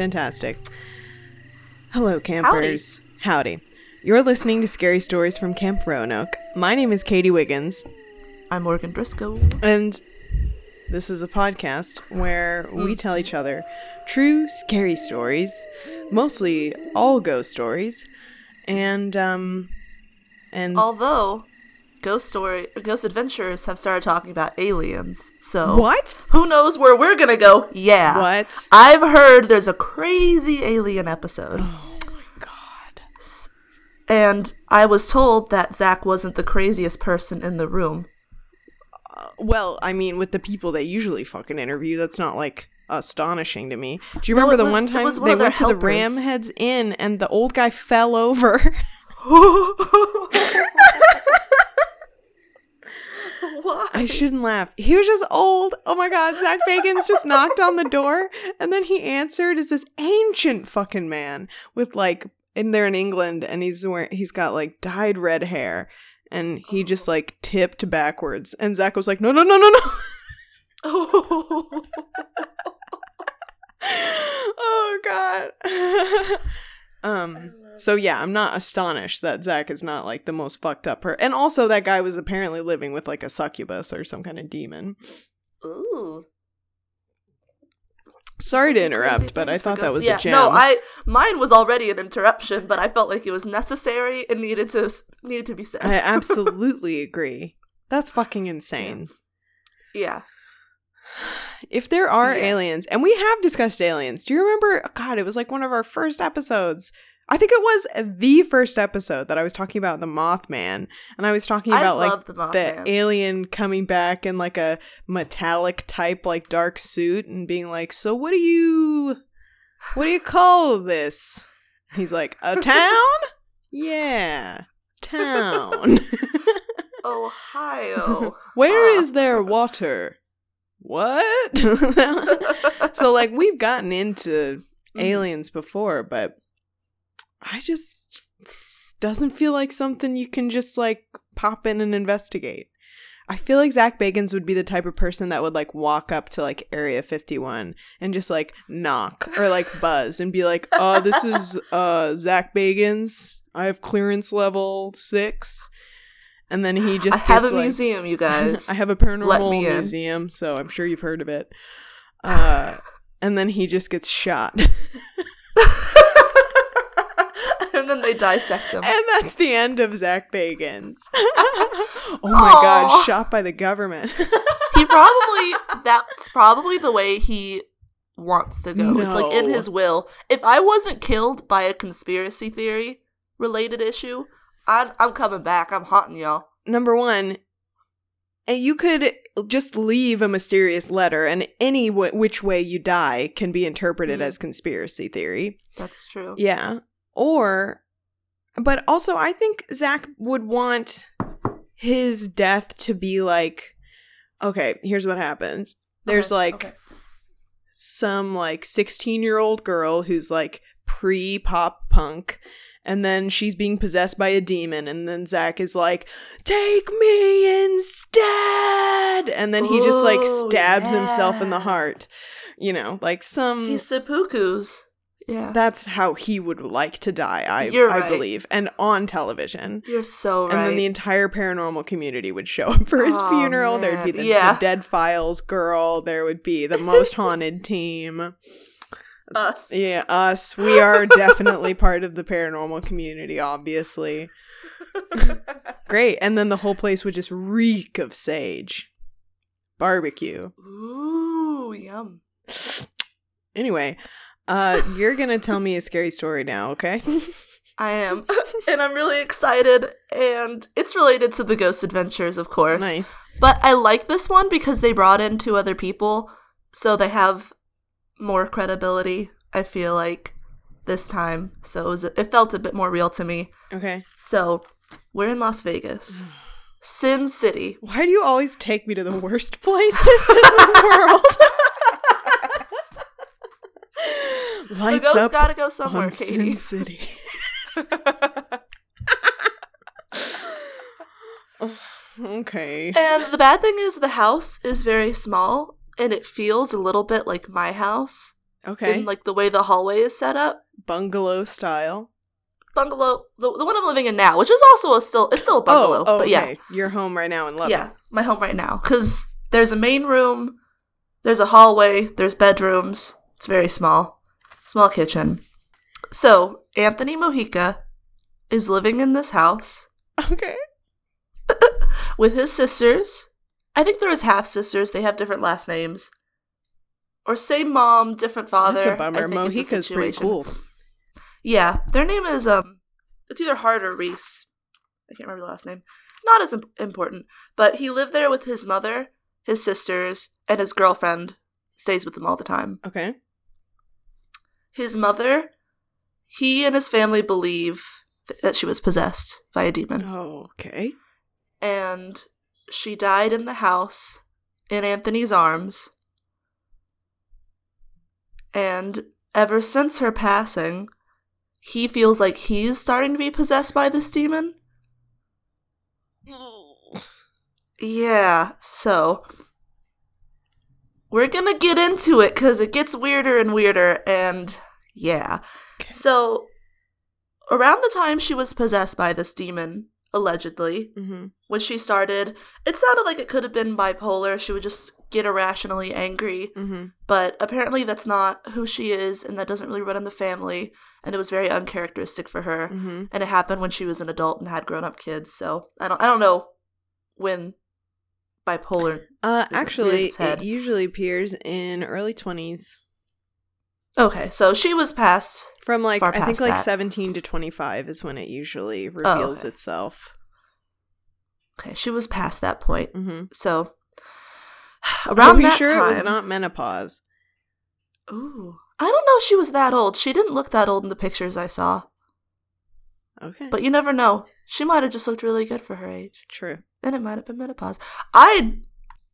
Fantastic. Hello, campers. Howdy. You're listening to Scary Stories from Camp Roanoke. My name is Katie Wiggins, I'm Morgan Briscoe. and this is a podcast where we tell each other true scary stories, mostly all ghost stories, and um, and Although Ghost Story Ghost Adventures have started talking about aliens. So what? who knows where we're gonna go? Yeah. What? I've heard there's a crazy alien episode. Oh my god. And I was told that Zach wasn't the craziest person in the room. Uh, well, I mean, with the people they usually fucking interview, that's not like astonishing to me. Do you No, remember the was- one time one they went to the. Ram Heads Inn and the old guy fell over? Why? I shouldn't laugh. He was just old. Oh my god, Zach Bagans just knocked on the door and then he answered as this ancient fucking man with like in there in England and he's wearing he's got like dyed red hair and he just oh. like tipped backwards and Zach was like, No no no no no Oh. Oh god. um so yeah, I'm not astonished that Zach is not like the most fucked up per and also that guy was apparently living with like a succubus or some kind of demon. Ooh. Sorry to interrupt, but I thought that was yeah, a gem. No, I mine was already an interruption, but I felt like it was necessary and needed to needed to be said. I absolutely agree. That's fucking insane. yeah. If there are Yeah. aliens, and we have discussed aliens, do you remember? Oh, God, it was like one of our first episodes. I think it was the first episode that I was talking about the Mothman, and I was talking about like the the alien coming back in like a metallic type like dark suit and being like so what do you what do you call this he's like a town yeah town Ohio. Where ah. is there water what? So like we've gotten into Mhm. aliens before but i just doesn't feel like something you can just like pop in and investigate. I feel like zach bagans would be the type of person that would like walk up to like area 51 and just like knock or like buzz and be like oh this is uh zach bagans. I have clearance level six and then he just I have a like- museum, you guys. I have a paranormal me in. museum, so I'm sure you've heard of it. Uh, and then he just gets shot, and and then they dissect him. And that's the end of Zach Bagans. oh my god, shot by the government. he probably that's probably the way he wants to go. It's like in his will. If I wasn't killed by a conspiracy theory related issue, I'm, I'm coming back. I'm haunting y'all. Number one, and you could just leave a mysterious letter, and any w- which way you die can be interpreted Mhm. as conspiracy theory. That's true. Yeah. Or, but also, I think Zach would want his death to be like, okay, here's what happens. There's Okay, like okay. some like 16 year old girl who's like pre pop punk. And then she's being possessed by a demon, and then Zach is like, "Take me instead," and then he just like Ooh, stabs himself in the heart, you know, like some He's seppukus. Yeah. that's how he would like to die, I You're I right. believe, and on television. You're so right. And then the entire paranormal community would show up for his Aw, funeral. There would be the, Yeah. the Dead Files girl. There would be the most haunted team. Us. Yeah, us. We are definitely part of the paranormal community, obviously. Great. And then the whole place would just reek of sage. Barbecue. Ooh, yum. Anyway, uh, you're gonna tell me a scary story now, okay? I am. and I'm really excited. And it's related to the Ghost Adventures, of course. nice. But I like this one because they brought in two other people, so they have more credibility. I feel like this time, so it, was, it felt a bit more real to me. Okay. So we're in Las Vegas, Sin City. Why do you always take me to the worst places in the world? The Lights ghost up gotta go somewhere, on Katie. Sin City. okay. and the bad thing is, the house is very small, and it feels a little bit like my house. Okay. in like the way the hallway is set up. Bungalow style. Bungalow, the, the one I'm living in now, which is also a still it's still a oh, bungalow, oh, oh, but yeah, okay. You're home right now in Lubbock. yeah, my home right now because there's a main room, there's a hallway, there's bedrooms. It's very small, small kitchen. So Anthony Mojica is living in this house Okay. with his sisters. I think they're his half sisters. They have different last names, or same mom, different father. That's a bummer. Mojica's pretty cool. Yeah, their name is um, it's either Hart or Reese. I can't remember the last name. Not as imp- important, but he lived there with his mother, his sisters, and his girlfriend. Stays with them all the time. Okay. His mother, he and his family believe that she was possessed by a demon, Oh, okay. and she died in the house in Anthony's arms. And ever since her passing, he feels like he's starting to be possessed by this demon. Yeah, so we're gonna get into it because it gets weirder and weirder, and yeah. Okay. So, around the time she was possessed by this demon, allegedly, Mm-hmm. when she started, it sounded like it could have been bipolar. She would just get irrationally angry, Mm-hmm. but apparently that's not who she is, and that doesn't really run in the family, and it was very uncharacteristic for her. Mm-hmm. And it happened when she was an adult and had grown up kids. So I don't, I don't know when bipolar. Uh, actually, it usually appears in early twenties. Okay, so she was past. From like I think like that. seventeen to twenty five is when it usually reveals okay. itself. Okay, she was past that point. Mm-hmm. So Are around we that sure time, it was not menopause? Ooh, I don't know if she was that old. She didn't look that old in the pictures I saw. Okay, But you never know. She might have just looked really good for her age, true. and it might have been menopause. I,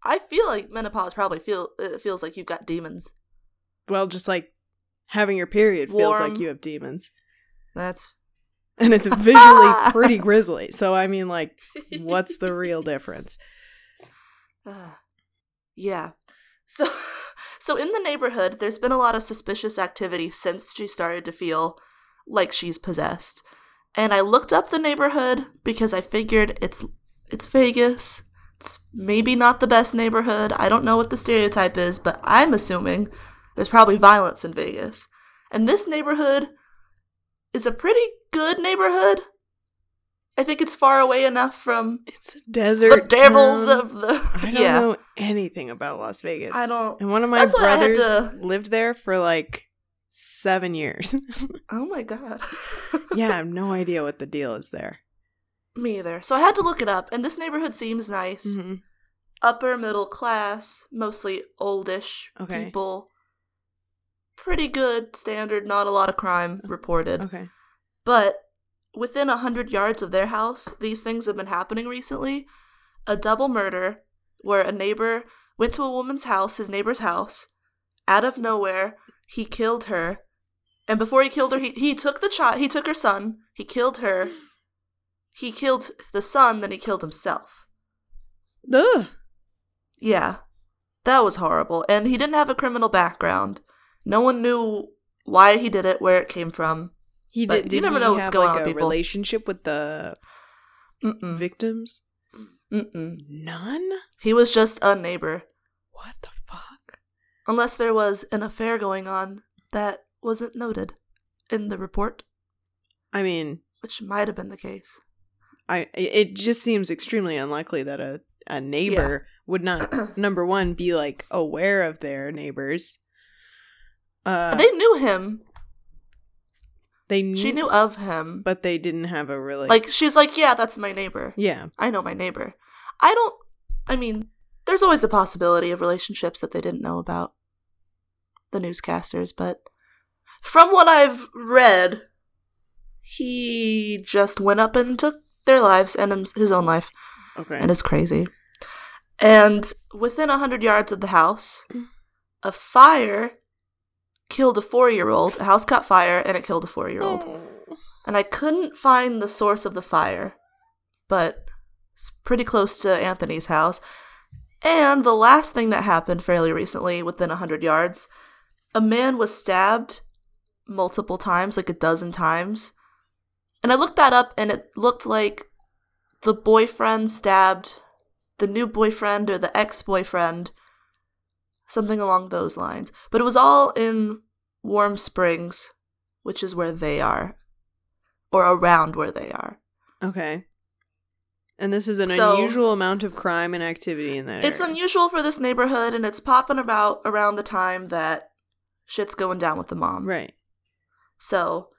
I feel like menopause probably feel it feels like you've got demons. Well, just like having your period feels like you have demons, That's and it's visually pretty grisly. So I mean, like, what's the real difference? Uh, yeah. So so in the neighborhood there's been a lot of suspicious activity since she started to feel like she's possessed. And I looked up the neighborhood because I figured it's it's Vegas. It's maybe not the best neighborhood. I don't know what the stereotype is, but I'm assuming there's probably violence in Vegas. And this neighborhood is a pretty good neighborhood. I think it's far away enough from It's a desert. the devils town. of the I don't yeah. know anything about Las Vegas. I don't And one of my That's why I had brothers lived there for like seven years. Oh my god. yeah, I have no idea what the deal is there. Me either. So I had to look it up, and this neighborhood seems nice. Mhm. Upper middle class, mostly oldish Okay. people. Pretty good standard, not a lot of crime reported. Okay. But within a hundred yards of their house, these things have been happening recently. A double murder where a neighbor went to a woman's house, his neighbor's house, out of nowhere, he killed her. And before he killed her, he, he took the child he took her son, he killed her. He killed the son, then he killed himself. Ugh. Yeah. That was horrible. And he didn't have a criminal background. No one knew why he did it, where it came from. He But did. you Did never he know what's have going like on, a people. relationship with the Mm-mm. victims? Mm-mm. None. He was just a neighbor. What the fuck? Unless there was an affair going on that wasn't noted in the report, I mean, which might have been the case. I it just seems extremely unlikely that a a neighbor would not number one be like aware of their neighbors. Uh, they knew him. they knew, She knew of him. but they didn't have a really Like, she's like, yeah, that's my neighbor. yeah. I know my neighbor. I don't, I mean, there's always a possibility of relationships that they didn't know about. The newscasters, but from what I've read, he just went up and took their lives and his own life. Okay. and it's crazy. And within a hundred yards of the house, a fire killed a four-year-old. A house caught fire, and it killed a four-year-old. Oh. And I couldn't find the source of the fire, but it's pretty close to Anthony's house. And the last thing that happened fairly recently, within a hundred yards, a man was stabbed multiple times, like a dozen times. And I looked that up and it looked like the boyfriend stabbed the new boyfriend or the ex boyfriend, something along those lines. But it was all in Warm Springs, which is where they are, or around where they are. Okay. And this is an So- unusual amount of crime and activity in that It's area. unusual for this neighborhood, and it's popping about around the time that shit's going down with the mom. Right. So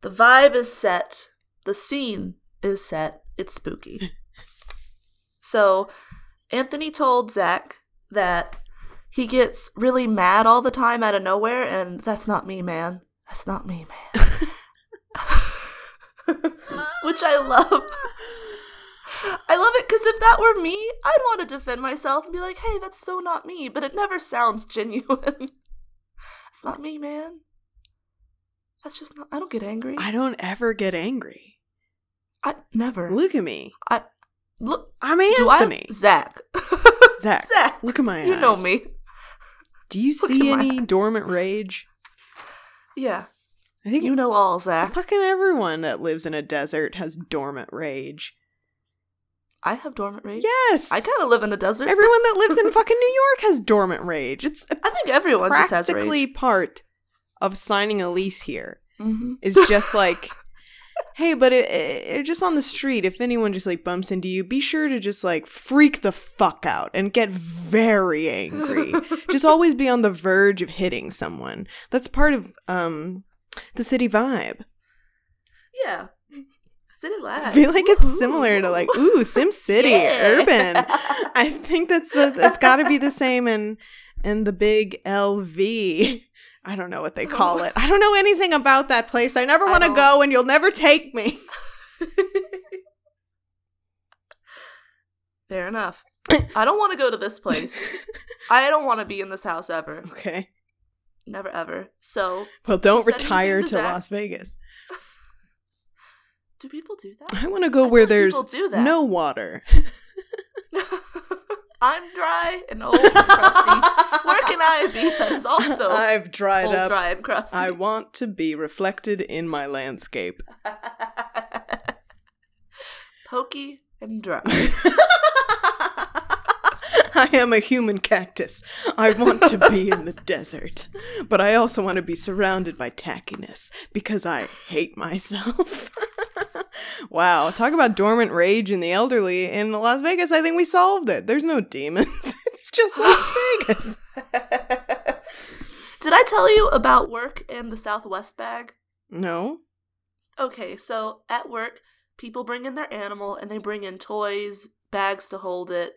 the vibe is set, the scene is set, it's spooky. so Anthony told Zach that he gets really mad all the time out of nowhere, and that's not me, man. That's not me, man. Which I love. I love it because if that were me, I'd want to defend myself and be like, hey, that's so not me, but it never sounds genuine. it's not me, man. That's just not. I don't get angry. I don't ever get angry. I never. Look at me. I look. I'm Do Anthony. I? Zach. Zach, Zach. look at my eyes. You know me. Do you Look see at my any dormant rage? Yeah. I think You know all, Zach. fucking everyone that lives in a desert has dormant rage. I have dormant rage. Yes. I kind of live in a desert. Everyone that lives in fucking New York has dormant rage. It's I think everyone just has practically rage. part of signing a lease here. hmm It's just like, hey, but it, it, just on the street, if anyone just like bumps into you, be sure to just like freak the fuck out and get very angry. just always be on the verge of hitting someone. That's part of um the city vibe. Yeah. City life. I feel like it's similar to like ooh Sim City Yeah. urban. I think that's the it's got to be the same in in the big LV. I don't know what they call it. I don't know anything about that place. I never want to go, and you'll never take me. Fair enough. I don't want to go to this place. I don't want to be in this house ever. Okay. Never ever. So, Well, don't He said he's retire to Zach. Las Vegas. do people do that? I want to go I where there's people do that. no water. I'm dry and old and crusty. Where can I be that is also I've dried old, up. dry, and crusty? I want to be reflected in my landscape. Pokey and dry. I am a human cactus. I want to be in the desert. But I also want to be surrounded by tackiness because I hate myself. Wow, talk about dormant rage in the elderly. In Las Vegas, I think we solved it. There's no demons, it's just Las Vegas. Did I tell you about work and the Southwest bag? No? Okay, so at work, people bring in their animal and they bring in toys, bags to hold it,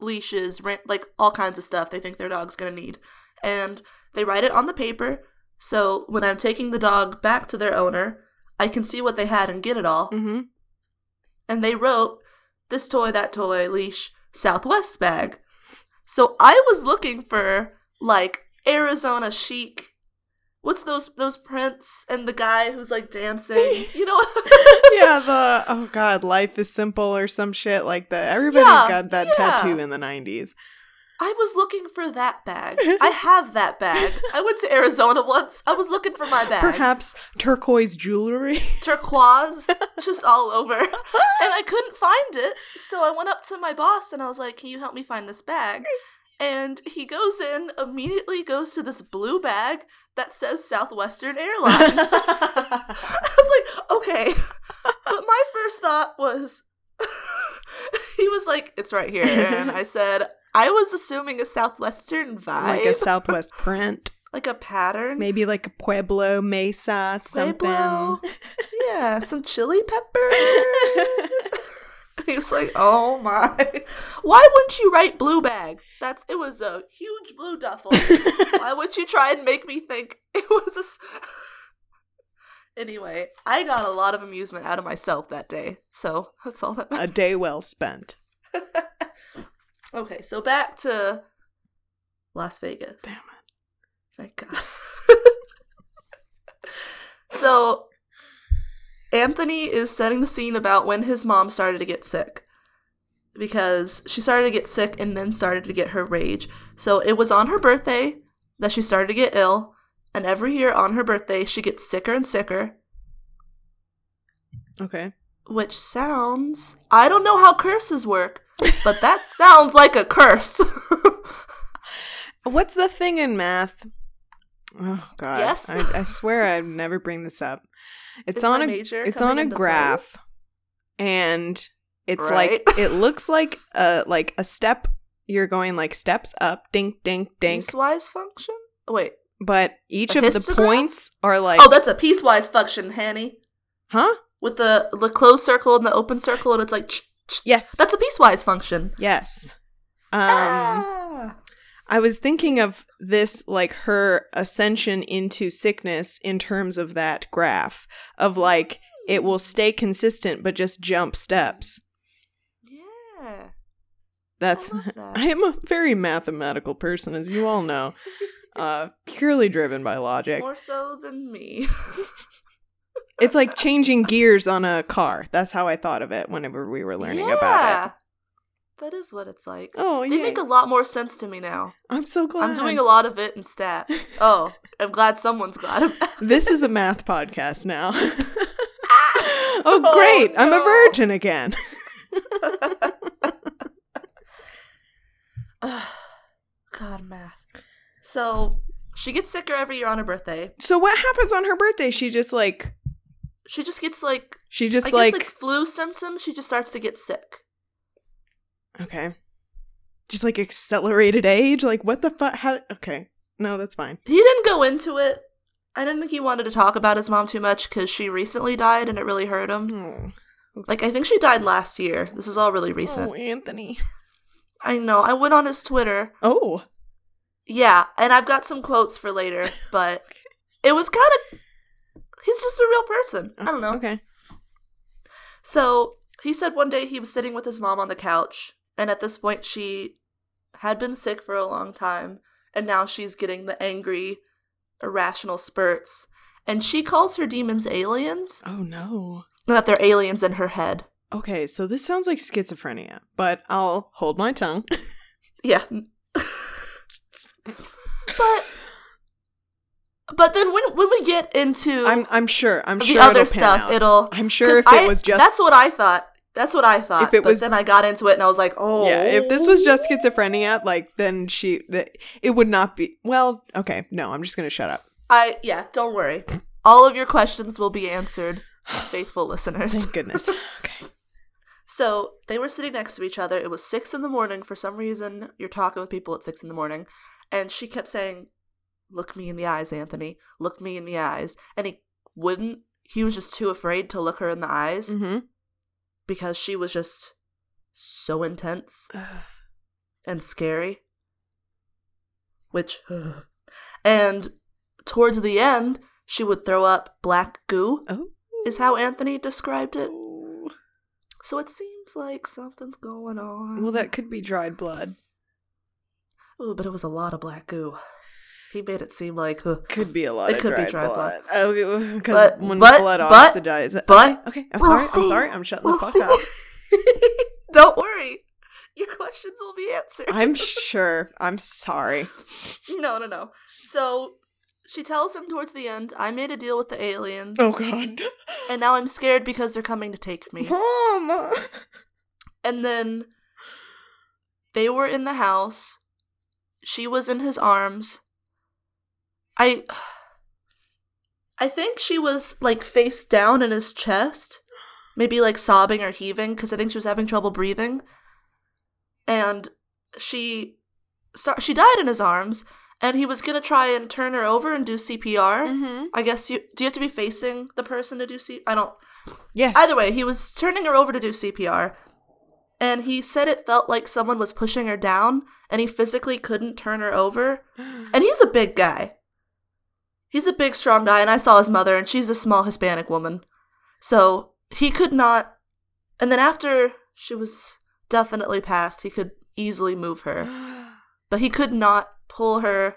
leashes, ran- like all kinds of stuff they think their dog's gonna need. And they write it on the paper, so when I'm taking the dog back to their owner, I can see what they had and get it all. Mm-hmm. And they wrote, this toy, that toy, leash, Southwest bag. So I was looking for, like, Arizona chic. What's those those prints and the guy who's like dancing? You know yeah, the oh god, life is simple or some shit like that. Everybody Yeah, got that yeah. tattoo in the nineties. I was looking for that bag. I have that bag. I went to Arizona once. I was looking for my bag. Perhaps turquoise jewelry. Turquoise, just all over. And I couldn't find it. So I went up to my boss and I was like, Can you help me find this bag? And he goes in, immediately goes to this blue bag that says Southwestern Airlines. I was like, okay. But my first thought was, he was like, it's right here. And I said, I was assuming a Southwestern vibe. like a Southwest print. like a pattern. Maybe like a Pueblo, Mesa, something. Pueblo. yeah, some chili peppers. he was like, "Oh my! Why wouldn't you write blue bag? That's it was a huge blue duffel. Why would you try and make me think it was a?" s-" Anyway, I got a lot of amusement out of myself that day, so that's all that. Matters. a day well spent. Okay, so back to Las Vegas. Damn it. Thank God. so Anthony is setting the scene about when his mom started to get sick. Because she started to get sick and then started to get her rage. So it was on her birthday that she started to get ill, and every year on her birthday, she gets sicker and sicker, Okay. Which sounds. I don't know how curses work, but that sounds like a curse. What's the thing in math? Oh god. Yes? I, I swear I'd never bring this up. It's on a major it's on a into play? graph and it's Right. like it looks like a like a step you're going like steps up dink dink dink Piecewise function? Oh, wait. but each of the points are oh, like Oh, that's a piecewise function, Hanny. huh With the the closed circle and the open circle, and it's like ch- ch- yes that's a piecewise function. yes um ah. i was thinking of this like her ascension into sickness in terms of that graph of like it will stay consistent but just jump steps Yeah. that's I that. I am a very mathematical person, as you all know, uh, purely driven by logic. More so than me. It's like changing gears on a car. That's how I thought of it whenever we were learning about it. That is what it's like. Oh, They yeah. make a lot more sense to me now. I'm so glad. I'm doing a lot of it in stats. Oh, I'm glad someone's glad. This is a math podcast now. Oh, oh, great. I'm a virgin again. God, math. So she gets sicker every year on her birthday. So, what happens on her birthday? She just like, She just gets like, she just I like, guess like flu symptoms. She just starts to get sick. okay. Just like accelerated age? Like, what the fuck? How? Okay. No, that's fine. He didn't go into it. I didn't think he wanted to talk about his mom too much because she recently died and it really hurt him. Oh, Like, I think she died last year. This is all really recent. oh Anthony. I know. I went on his Twitter. Oh. Yeah, and I've got some quotes for later, but it was kind of. He's just a real person. I don't know. Okay. So he said one day he was sitting with his mom on the couch, and at this point she had been sick for a long time, and now she's getting the angry, irrational spurts. And she calls her demons aliens, Oh no. that they're aliens in her head. Okay, so this sounds like schizophrenia, but I'll hold my tongue. Yeah. but but then when when we get into I'm I'm sure. I'm the sure other it'll stuff, out. it'll I'm sure if it I- was just that's what I thought. That's what I thought. If it but was- then I got into it and I was like, oh yeah, if this was just oh. schizophrenia, like then she that it would not be. Well, okay, no, I'm just gonna shut up. I yeah, don't worry. All of your questions will be answered, faithful listeners. Thank goodness. Okay. So they were sitting next to each other. It was six in the morning. For some reason, you're talking with people at six in the morning. And she kept saying, Look me in the eyes, Anthony. Look me in the eyes. And he wouldn't. He was just too afraid to look her in the eyes Mm-hmm. because she was just so intense and scary. Which. And towards the end, she would throw up black goo, Oh. is how Anthony described it. So it seems like something's going on. Well, that could be dried blood. Ooh, but it was a lot of black goo. He made it seem like, uh, Could be a lot It of could be dried, dried blood. blood. Oh, because But- when but- blood but- oxidizes. but okay, okay, I'm we'll sorry. see. I'm sorry. I'm shutting We'll the fuck see. up. Don't worry, your questions will be answered. I'm sure. I'm sorry. no, no, no. So she tells him towards the end, "I made a deal with the aliens, Oh God, and now I'm scared because they're coming to take me." Mom. And then they were in the house. She was in his arms. I I think she was like face down in his chest, maybe like sobbing or heaving because I think she was having trouble breathing. And she start she died in his arms and he was going to try and turn her over and do CPR. Mm-hmm. I guess you do you have to be facing the person to do C I don't Yes. Either way, he was turning her over to do CPR, and he said it felt like someone was pushing her down, and he physically couldn't turn her over. And he's a big guy. He's a big, strong guy, and I saw his mother, and she's a small Hispanic woman. So he could not. And then after she was definitely passed, he could easily move her. But he could not pull her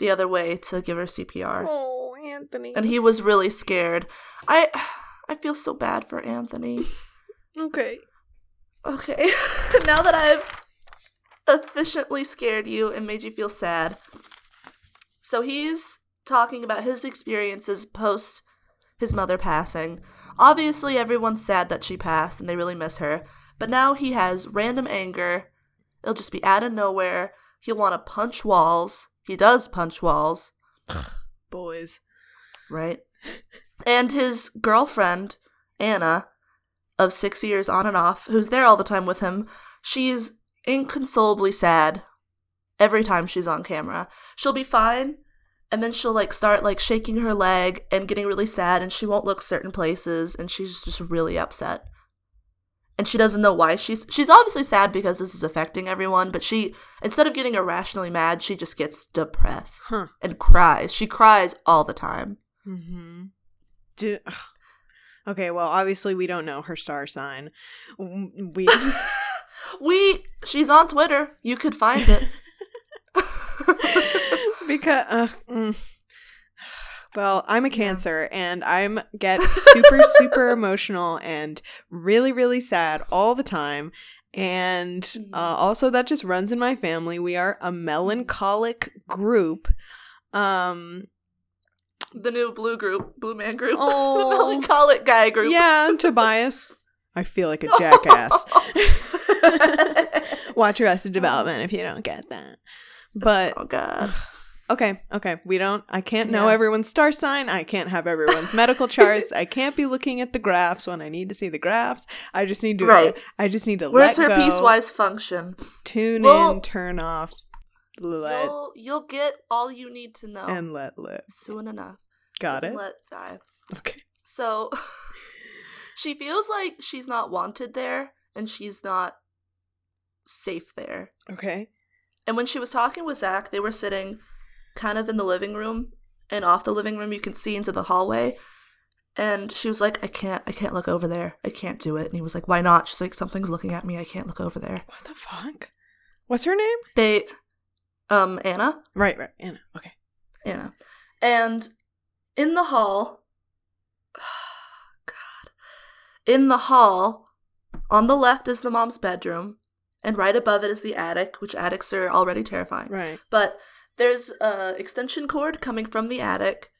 the other way to give her CPR. oh, Anthony. And he was really scared. I I feel so bad for Anthony. okay. Okay. now that I've efficiently scared you and made you feel sad, So he's talking about his experiences post his mother passing. Obviously, everyone's sad that she passed and they really miss her. But now he has random anger. It'll just be out of nowhere. He'll want to punch walls. He does punch walls, Boys. right? And his girlfriend, Anna, of six years on and off, who's there all the time with him, she's inconsolably sad every time she's on camera. She'll be fine, and then she'll like start like shaking her leg and getting really sad, and she won't look certain places, and she's just really upset. And she doesn't know why she's she's obviously sad because this is affecting everyone, but she instead of getting irrationally mad, she just gets depressed Huh. and cries. She cries all the time. Mm-hmm. Do- okay, well, obviously we don't know her star sign. We we she's on Twitter. You could find it. because uh, mm. well, I'm a Cancer and I'm get super super emotional and really really sad all the time. And uh, also, that just runs in my family. We are a melancholic group. Um, the new blue group, blue man group, Oh. melancholic guy group. yeah, Tobias. I feel like a jackass. Watch Arrested Development if you don't get that. But oh god. Okay, okay, we don't. I can't know Yeah. everyone's star sign. I can't have everyone's medical charts. I can't be looking at the graphs when I need to see the graphs. I just need to. Right. I just need to. Where's her go, piecewise function? Tune Well, in, turn off, let You'll you'll get all you need to know and let live. soon enough. Got And it. Let die. Okay. So she feels like she's not wanted there and she's not safe there. Okay. And when she was talking with Zach, they were sitting kind of in the living room, and off the living room you can see into the hallway. And she was like, "I can't, I can't look over there. I can't do it." And he was like, "Why not?" She's like, "Something's looking at me. I can't look over there." What the fuck? What's her name? They, um, Anna, Right. Right. Anna. Okay. Anna, and in the hall, God, in the hall, on the left is the mom's bedroom, and right above it is the attic, which attics are already terrifying. Right. But there's a extension cord coming from the attic,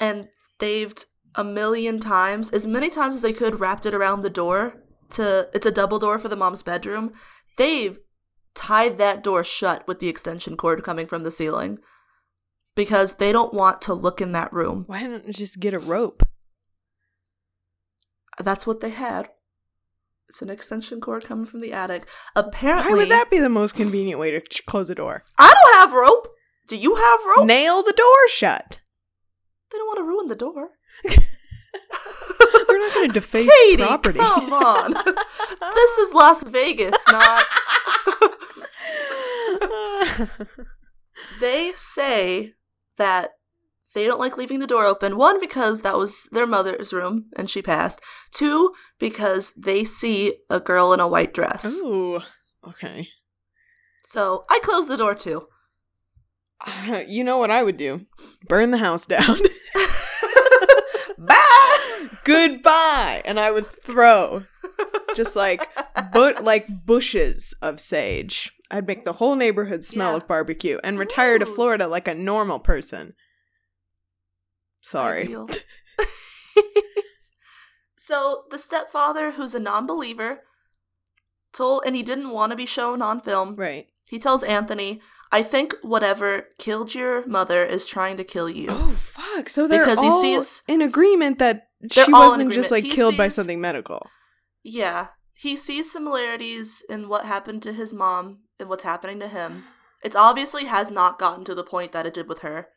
and they've a million times, as many times as they could, wrapped it around the door. To it's a double door for the mom's bedroom. They've tied that door shut with the extension cord coming from the ceiling because they don't want to look in that room. Why don't you just get a rope? That's what they had. It's an extension cord coming from the attic. Apparently, Why would that be the most convenient way to close a door? I don't have rope. Do you have rope? Nail the door shut. they don't want to ruin the door. They're not going to deface Katie, property. come on. this is Las Vegas, not. they say that they don't like leaving the door open. One, because that was their mother's room and she passed. Two, because they see a girl in a white dress. Ooh. Okay. So I closed the door too. You know what I would do? Burn the house down. Bye! Goodbye. And I would throw just like but like bushes of sage. I'd make the whole neighborhood smell Yeah. of barbecue and retire to Florida like a normal person. Sorry. So the stepfather, who's a non-believer, told, and he didn't want to be shown on film. Right. He tells Anthony, "I think whatever killed your mother is trying to kill you." Oh fuck! So they're Because he sees- in agreement that she wasn't just like. He killed by something medical. Yeah, he sees similarities in what happened to his mom and what's happening to him. It obviously has not gotten to the point that it did with her.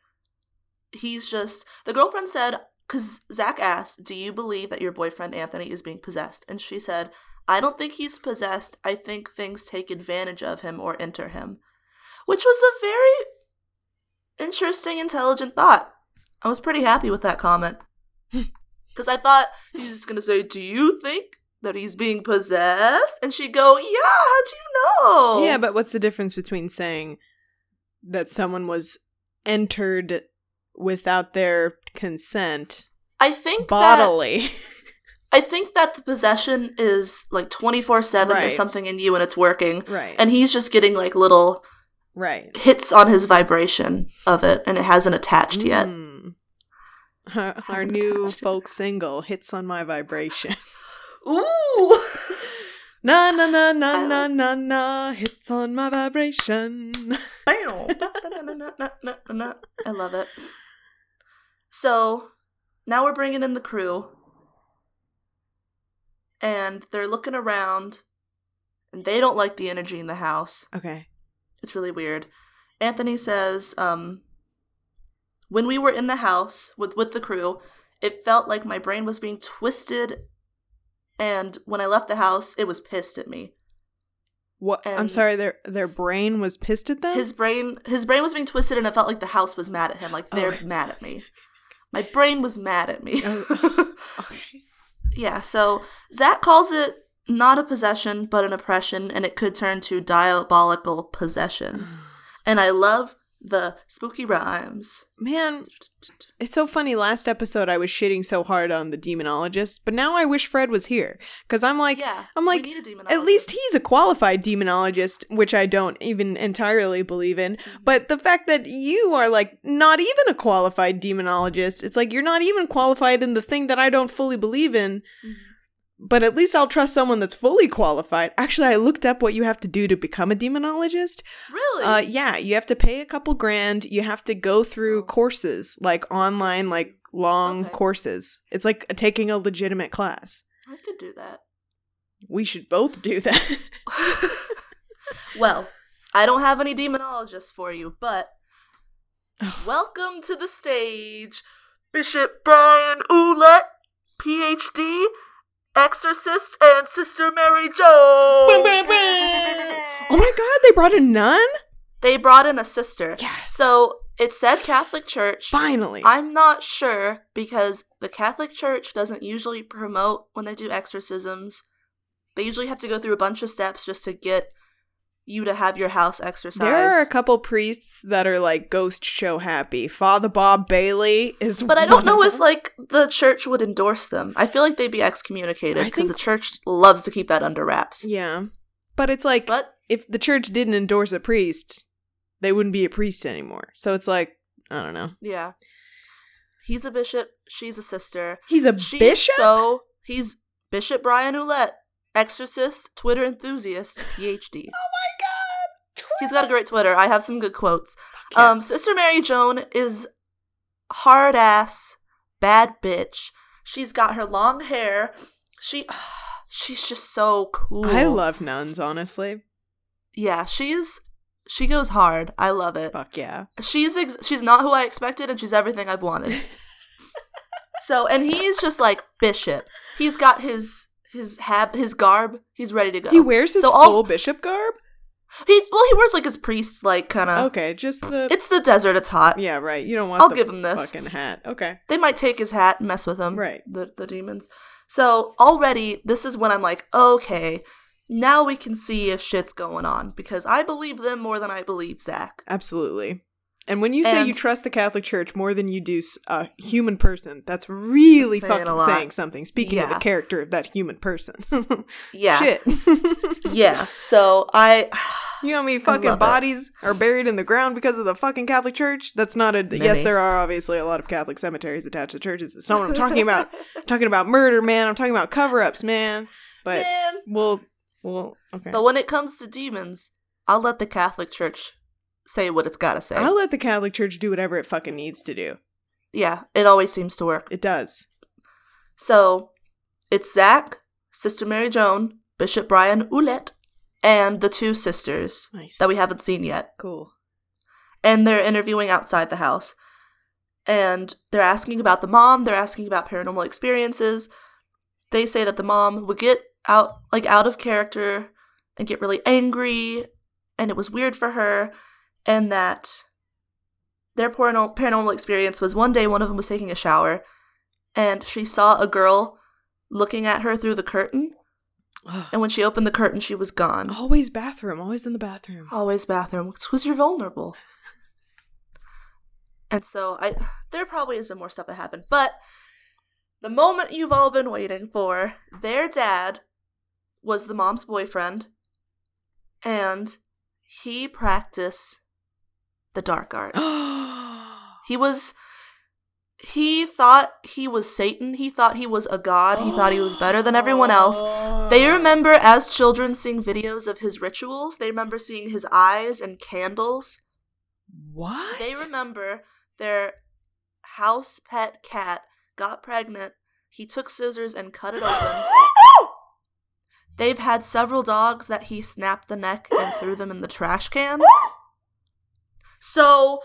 He's just the girlfriend said because Zach asked, "Do you believe that your boyfriend Anthony is being possessed?" And she said, "I don't think he's possessed. I think things take advantage of him or enter him," which was a very interesting, intelligent thought. I was pretty happy with that comment because I thought he's just gonna say, "Do you think that he's being possessed?" And she'd go, "Yeah, how'd you know?" Yeah, but what's the difference between saying that someone was entered without their consent I think that bodily? I think that the possession is like twenty four seven. There's something in you and it's working, right. and he's just getting like little Right. hits on his vibration of it and it hasn't attached yet. Mm. Our, our new folk single hits on my vibration. Ooh! na na na na I na na na hits on my vibration. Bam. I love it. So now we're bringing in the crew, and they're looking around, and they don't like the energy in the house. Okay. It's really weird. Anthony says, um, when we were in the house with with the crew, it felt like my brain was being twisted, and when I left the house, it was pissed at me. What? I'm sorry. Their their brain was pissed at them. His brain his brain was being twisted and it felt like the house was mad at him. Like they're Okay. mad at me. My brain was mad at me. Oh. okay. yeah, so Zach calls it not a possession, but an oppression, and it could turn to diabolical possession. And I love the spooky rhymes. Man, it's so funny. Last episode, I was shitting so hard on the demonologist, but now I wish Fred was here because I'm like, yeah, I'm like. At least he's a qualified demonologist, which I don't even entirely believe in. Mm-hmm. But the fact that you are like not even a qualified demonologist, it's like you're not even qualified in the thing that I don't fully believe in. Mhm. But at least I'll trust someone that's fully qualified. Actually, I looked up what you have to do to become a demonologist. really. Uh, yeah, you have to pay a couple grand. You have to go through Oh. courses, like online, like long Okay. courses. It's like taking a legitimate class. I could do that. We should both do that. well, I don't have any demonologists for you, but welcome to the stage, Bishop Brian Ouellette, PhD, exorcist, and Sister Mary Jo. Oh my god, they brought a nun? They brought in a sister. Yes. So it said Catholic Church. finally. I'm not sure because the Catholic Church doesn't usually promote when they do exorcisms. They usually have to go through a bunch of steps just to get you to have your house exorcised. there are a couple priests that are like ghost show happy. Father Bob Bailey is but I don't know if like the church would endorse them. I feel like they'd be excommunicated because the church loves to keep that under wraps. Yeah. But it's like But if the church didn't endorse a priest, they wouldn't be a priest anymore. So it's like I don't know. yeah, he's a bishop. She's a sister. He's a She's bishop? So he's Bishop Brian Ouellette, exorcist, Twitter enthusiast, PhD. oh my. He's got a great Twitter. I have some good quotes. yeah. Um, Sister Mary Joan is hard ass, bad bitch. She's got her long hair. She, she's just so cool. I love nuns, honestly. Yeah, she's she goes hard. I love it. Fuck yeah. She's ex- she's not who I expected, and she's everything I've wanted. so, and he's just like bishop. He's got his his hab his garb. He's ready to go. He wears his So all- full bishop garb? He well, he wears like his priest like kind of. Okay, just the It's the desert. It's hot. Yeah, right. You don't want I'll the give him this. fucking hat. Okay. They might take his hat and mess with him. Right. The the demons. So already this is when I'm like, okay, now we can see if shit's going on because I believe them more than I believe Zach. Absolutely. And when you say you trust the Catholic Church more than you do a human person, that's really Saying fucking saying something. Speaking of the character of that human person. Yeah. Shit. Yeah. So I you know how many fucking it. bodies are buried in the ground because of the fucking Catholic Church? That's not a. Yes, there are obviously a lot of Catholic cemeteries attached to churches. It's not what I'm talking about. I'm talking about murder, man. I'm talking about cover ups, man. But Man. we'll. We'll. Okay. But when it comes to demons, I'll let the Catholic Church say what it's got to say. I'll let the Catholic Church do whatever it fucking needs to do. yeah, it always seems to work. It does. So it's Zach, Sister Mary Joan, Bishop Brian Ouellette, and the two sisters Nice. that we haven't seen yet. Cool. And they're interviewing outside the house. And they're asking about the mom, they're asking about paranormal experiences. They say that the mom would get out like out of character and get really angry and it was weird for her and that their paranormal, paranormal experience was one day one of them was taking a shower and she saw a girl looking at her through the curtain and when she opened the curtain she was gone always bathroom. Always in the bathroom. always bathroom because you're vulnerable and so i there probably has been more stuff that happened but the moment you've all been waiting for their dad was the mom's boyfriend and he practiced the dark arts. he was he thought he was Satan. He thought he was a god. He thought he was better than everyone else. They oh. remember as children seeing videos of his rituals. They remember seeing his eyes and candles. What? They remember their house pet cat got pregnant. He took scissors and cut it open. They've had several dogs that he snapped the neck and threw them in the trash can. So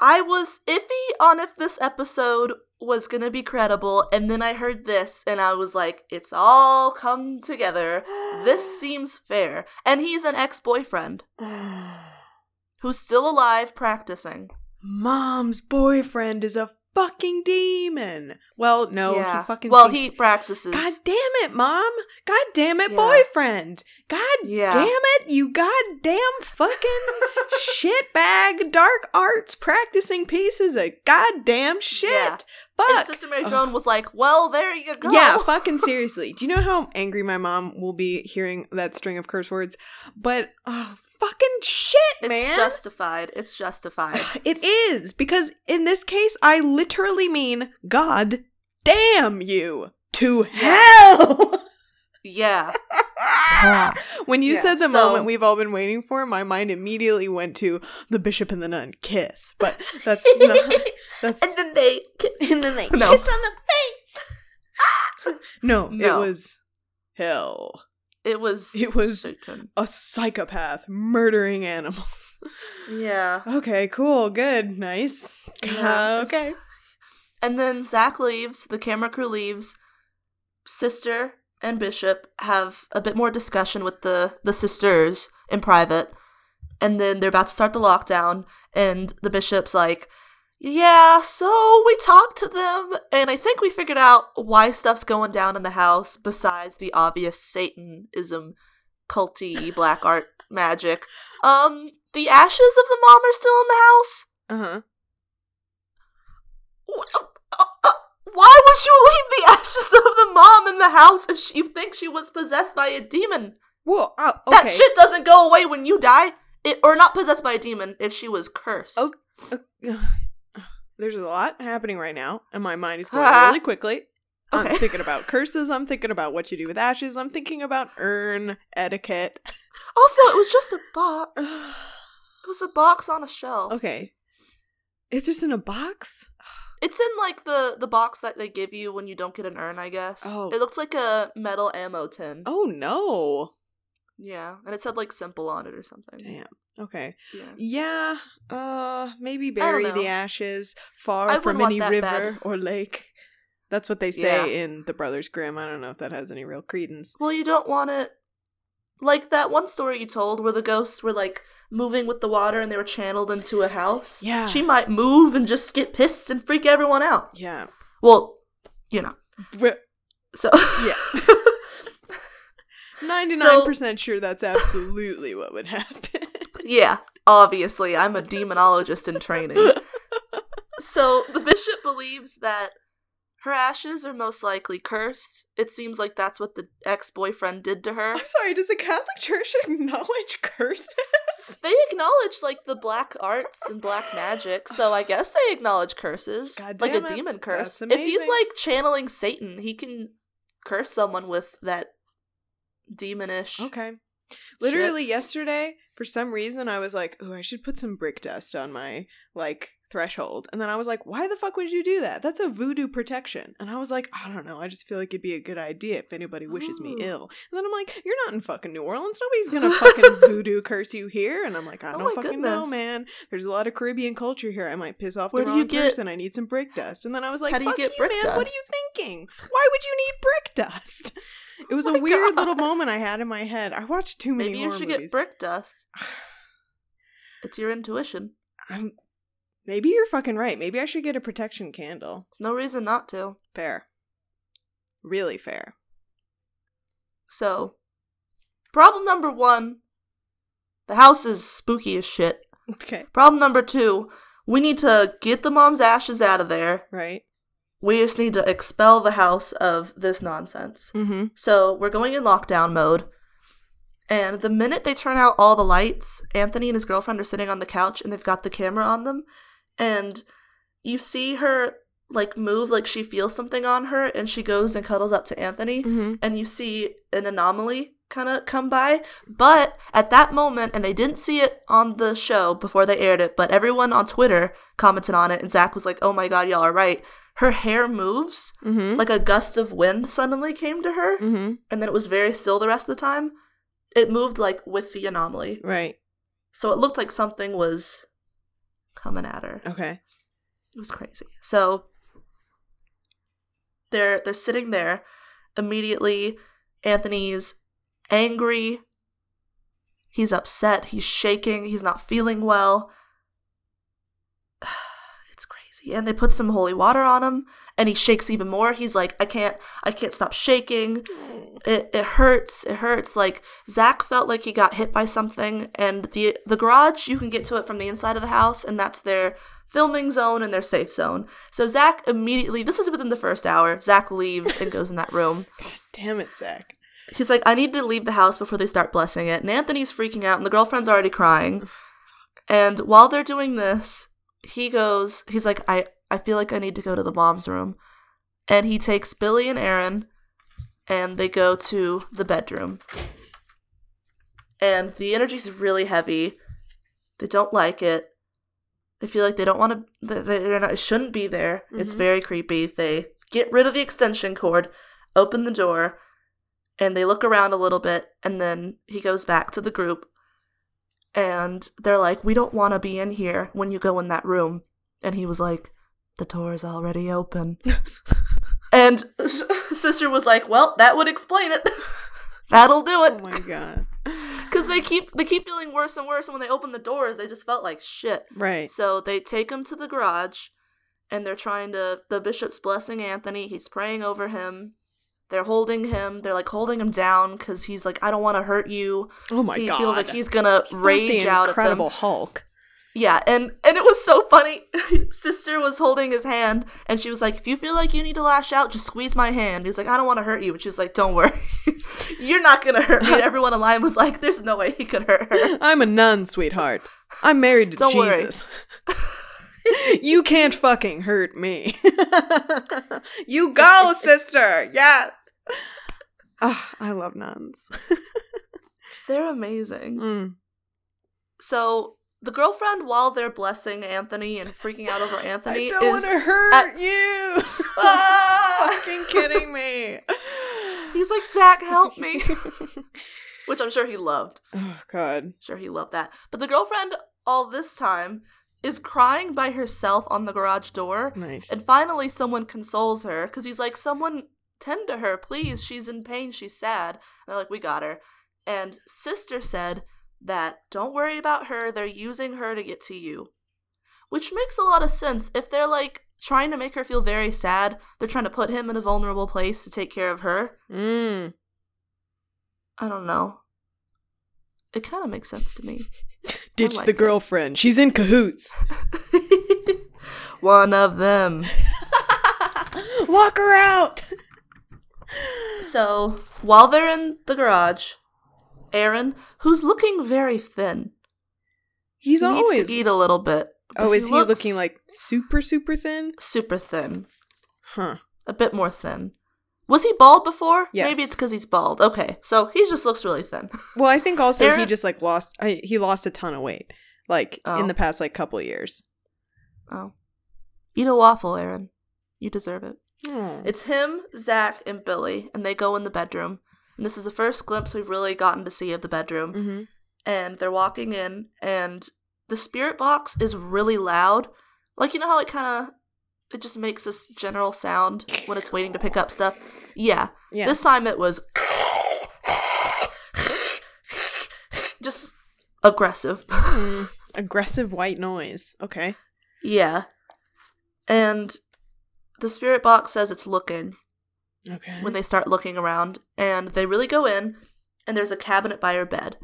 I was iffy on if this episode was gonna be credible, and then I heard this and I was like, it's all come together. This seems fair. And he's an ex boyfriend who's still alive practicing. Mom's boyfriend is a fucking demon. Well, no, he fucking. well, thinks- he practices. God damn it, mom! God damn it, Yeah. boyfriend! God Yeah. damn it, you goddamn fucking shitbag dark arts practicing pieces of goddamn shit. Yeah. Fuck. And Sister Mary Joan was like, well, there you go. Yeah, fucking seriously. Do you know how angry my mom will be hearing that string of curse words? But oh, fucking shit, man. It's justified. It's justified. It is because in this case, I literally mean God damn you to hell. yeah. when you Yeah, said the so- moment we've all been waiting for, my mind immediately went to the bishop and the nun kiss. But that's not. That's and then they kiss. and then they No. kissed on the face. no, it was hell. It was. It was- Satan. A psychopath murdering animals. Yeah. Okay, cool, good, nice. Yeah, okay. And then Zach leaves. The camera crew leaves. Sister and Bishop have a bit more discussion with the the sisters in private, and then they're about to start the lockdown. And the bishop's like, "Yeah, so we talked to them, and I think we figured out why stuff's going down in the house. Besides the obvious Satanism, culty black art magic. Um, the ashes of the mom are still in the house." Uh huh. Wh- uh, uh, Why would you leave the ashes of the mom in the house if she, you think she was possessed by a demon? Well, uh, That shit doesn't go away when you die. It or not possessed by a demon if she was cursed. Oh. There's a lot happening right now, and my mind is going Ah. really quickly. I'm thinking about curses. I'm thinking about what you do with ashes. I'm thinking about urn etiquette. Also, it was just a box. It was a box on a shelf. okay, it's just in a box. It's in like the the box that they give you when you don't get an urn. I guess. Oh. It looks like a metal ammo tin. Oh no! Yeah, and it said like simple on it or something. Damn. Okay. Yeah. Yeah. Uh, maybe bury the ashes far from any river bad. or lake. That's what they say Yeah. in the Brothers Grimm. I don't know if that has any real credence. Well, you don't want it like that one story you told where the ghosts were like moving with the water and they were channeled into a house. Yeah. She might move and just get pissed and freak everyone out. Yeah. Well, you know. Wi- So Yeah. 99% sure that's absolutely what would happen. Yeah, obviously, I'm a demonologist in training. So the bishop believes that her ashes are most likely cursed. It seems like that's what the ex-boyfriend did to her. I'm sorry, does the Catholic Church acknowledge curses? They acknowledge like the black arts and black magic, so I guess they acknowledge curses, God like a it, demon curse. If he's like channeling Satan, he can curse someone with that demonish. Okay. Literally yesterday, for some reason, I was like, "Oh, I should put some brick dust on my like threshold," and then I was like, "Why the fuck would you do that? That's a voodoo protection." And I was like, "I don't know. I just feel like it'd be a good idea if anybody wishes me ill." And then I'm like, "You're not in fucking New Orleans. Nobody's gonna fucking voodoo curse you here." And I'm like, "I Oh don't my fucking know, man. There's a lot of Caribbean culture here. I might piss off Where the you wrong get- person. I need some brick dust." And then I was like, How do you "Fuck get brick man. What are you thinking? Why would you need brick dust?" It was Oh a weird God. little moment I had in my head. I watched too many movies. Maybe you should movies. get brick dust. It's your intuition. I'm, maybe you're fucking right. Maybe I should get a protection candle. There's no reason not to. Fair. Really fair. So, problem number one: the house is spooky as shit. Okay. Problem number two: we need to get the mom's ashes out of there. Right. We just need to expel the house of this nonsense. Mm-hmm. So we're going in lockdown mode. And the minute they turn out all the lights, Anthony and his girlfriend are sitting on the couch and they've got the camera on them. And you see her like move like she feels something on her and she goes and cuddles up to Anthony Mm-hmm. and you see an anomaly kind of come by. But at that moment, and they didn't see it on the show before they aired it, but everyone on Twitter commented on it, and Zach was like, "Oh my god, y'all are right." Her hair moves Mm-hmm. like a gust of wind suddenly came to her, mm-hmm. and then it was very still the rest of the time. It moved like with the anomaly, Right. so it looked like something was coming at her. Okay. It was crazy. So they're they're sitting there. Immediately, Anthony's angry. He's upset. He's shaking. He's not feeling well. And they put some holy water on him, and he shakes even more. He's like, I can't, I can't stop shaking. It, it hurts. It hurts. Like Zach felt like he got hit by something, and the the garage you can get to it from the inside of the house, and that's their filming zone and their safe zone. So Zach immediately, this is within the first hour. Zach leaves and goes in that room. Damn it, Zach. He's like, I need to leave the house before they start blessing it. And Anthony's freaking out, and the girlfriend's already crying. And while they're doing this, he goes, he's like, I, I feel like I need to go to the mom's room. And he takes Billy and Aaron, and they go to the bedroom. And the energy's really heavy. They don't like it. They feel like they don't want to. They're not. It shouldn't be there. It's Mhm. very creepy. They get rid of the extension cord, open the door, and they look around a little bit, and then he goes back to the group, and they're like, "We don't want to be in here when you go in that room." And he was like, "The door is already open." and s- sister was like, "Well, that would explain it. That'll do it." Oh my god. Because they keep they keep feeling worse and worse, and when they open the doors, they just felt like shit. Right. So they take him to the garage and they're trying to the bishop's blessing Anthony. He's praying over him. They're holding him. They're like holding him down because he's like, I don't want to hurt you. Oh my he god. He feels like he's gonna He's rage out Incredible at them. Hulk. Yeah, and and it was so funny. Sister was holding his hand, and she was like, "If you feel like you need to lash out, just squeeze my hand." He's like, "I don't want to hurt you," but she was like, "Don't worry, you're not gonna hurt me." And everyone in line was like, "There's no way he could hurt her." I'm a nun, sweetheart. I'm married to Don't worry. Jesus. you can't fucking hurt me. you go, sister. Yes. Ah, I love nuns. They're amazing. Mm. So the girlfriend, while they're blessing Anthony and freaking out over Anthony, I don't is want to hurt at- you. Ah! fucking kidding me. he's like, "Zach, help me," which I'm sure he loved. oh god. Sure, he loved that. But the girlfriend, all this time, is crying by herself on the garage door. Nice. And finally, someone consoles her because he's like, Someone tend to her, please. She's in pain. She's sad. And they're like, We got her. And sister said that don't worry about her. They're using her to get to you. Which makes a lot of sense. If they're like trying to make her feel very sad, they're trying to put him in a vulnerable place to take care of her. Mm. I don't know. It kind of makes sense to me. Ditch like the it. girlfriend. She's in cahoots. One of them. Lock her out. So while they're in the garage, Aaron, who's looking very thin, He's he always. needs to eat a little bit. oh, is he looks looking like super super thin? super thin? Huh. A bit more thin. Was he bald before? Yes. Maybe it's because he's bald. Okay, so he just looks really thin. Well, I think also he just like lost. I, he lost a ton of weight, like Oh. in the past like couple years. Oh, eat a waffle, Aaron. You deserve it. Oh. It's him, Zach, and Billy, and they go in the bedroom. And this is the first glimpse we've really gotten to see of the bedroom. hmm and they're walking in and the spirit box is really loud like you know how it kind of it just makes this general sound when it's waiting to pick up stuff yeah, Yeah. this time it was just aggressive Mm. Aggressive white noise. Okay. yeah and the spirit box says it's looking Okay. when they start looking around and they really go in and there's a cabinet by her bed